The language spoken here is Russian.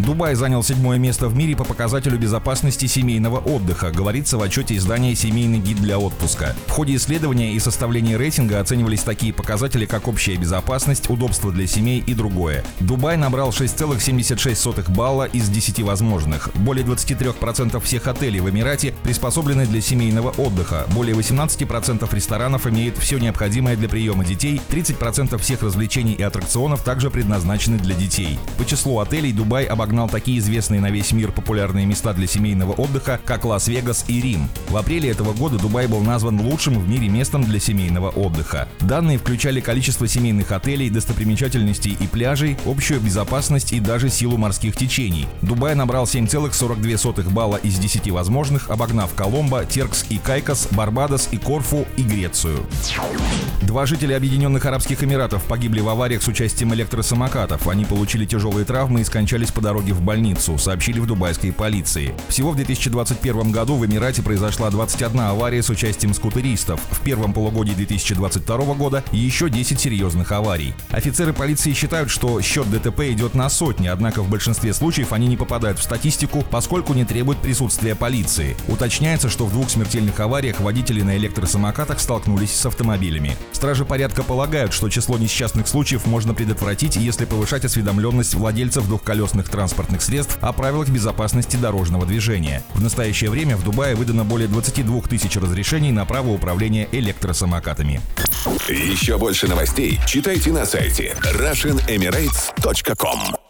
Дубай занял седьмое место в мире по показателю безопасности семейного отдыха, говорится в отчете издания «Семейный гид для отпуска». В ходе исследования и составления рейтинга оценивались такие показатели, как общая безопасность, удобство для семей и другое. Дубай набрал 6,76 балла из 10 возможных. Более 23% всех отелей в Эмирате приспособлены для семейного отдыха. Более 18% ресторанов имеют все необходимое для приема детей. 30% всех развлечений и аттракционов также предназначены для детей. По числу отелей Дубай обогнал обогнал такие известные на весь мир популярные места для семейного отдыха, как Лас-Вегас и Рим. В апреле этого года Дубай был назван лучшим в мире местом для семейного отдыха. Данные включали количество семейных отелей, достопримечательностей и пляжей, общую безопасность и даже силу морских течений. Дубай набрал 7,42 балла из 10 возможных, обогнав Коломбо, Теркс и Кайкос, Барбадос и Корфу и Грецию. Два жителя Объединенных Арабских Эмиратов погибли в авариях с участием электросамокатов. Они получили тяжелые травмы и скончались по дороге дороге в больницу, сообщили в дубайской полиции. Всего в 2021 году в Эмирате произошла 21 авария с участием скутеристов. В первом полугодии 2022 года еще 10 серьезных аварий. Офицеры полиции считают, что счет ДТП идет на сотни, однако в большинстве случаев они не попадают в статистику, поскольку не требуют присутствия полиции. Уточняется, что в двух смертельных авариях водители на электросамокатах столкнулись с автомобилями. Стражи порядка полагают, что число несчастных случаев можно предотвратить, если повышать осведомленность владельцев двухколесных транспортных средств о правилах безопасности дорожного движения. В настоящее время в Дубае выдано более 22 тысяч разрешений на право управления электросамокатами. Еще больше новостей читайте на сайте RussianEmirates.com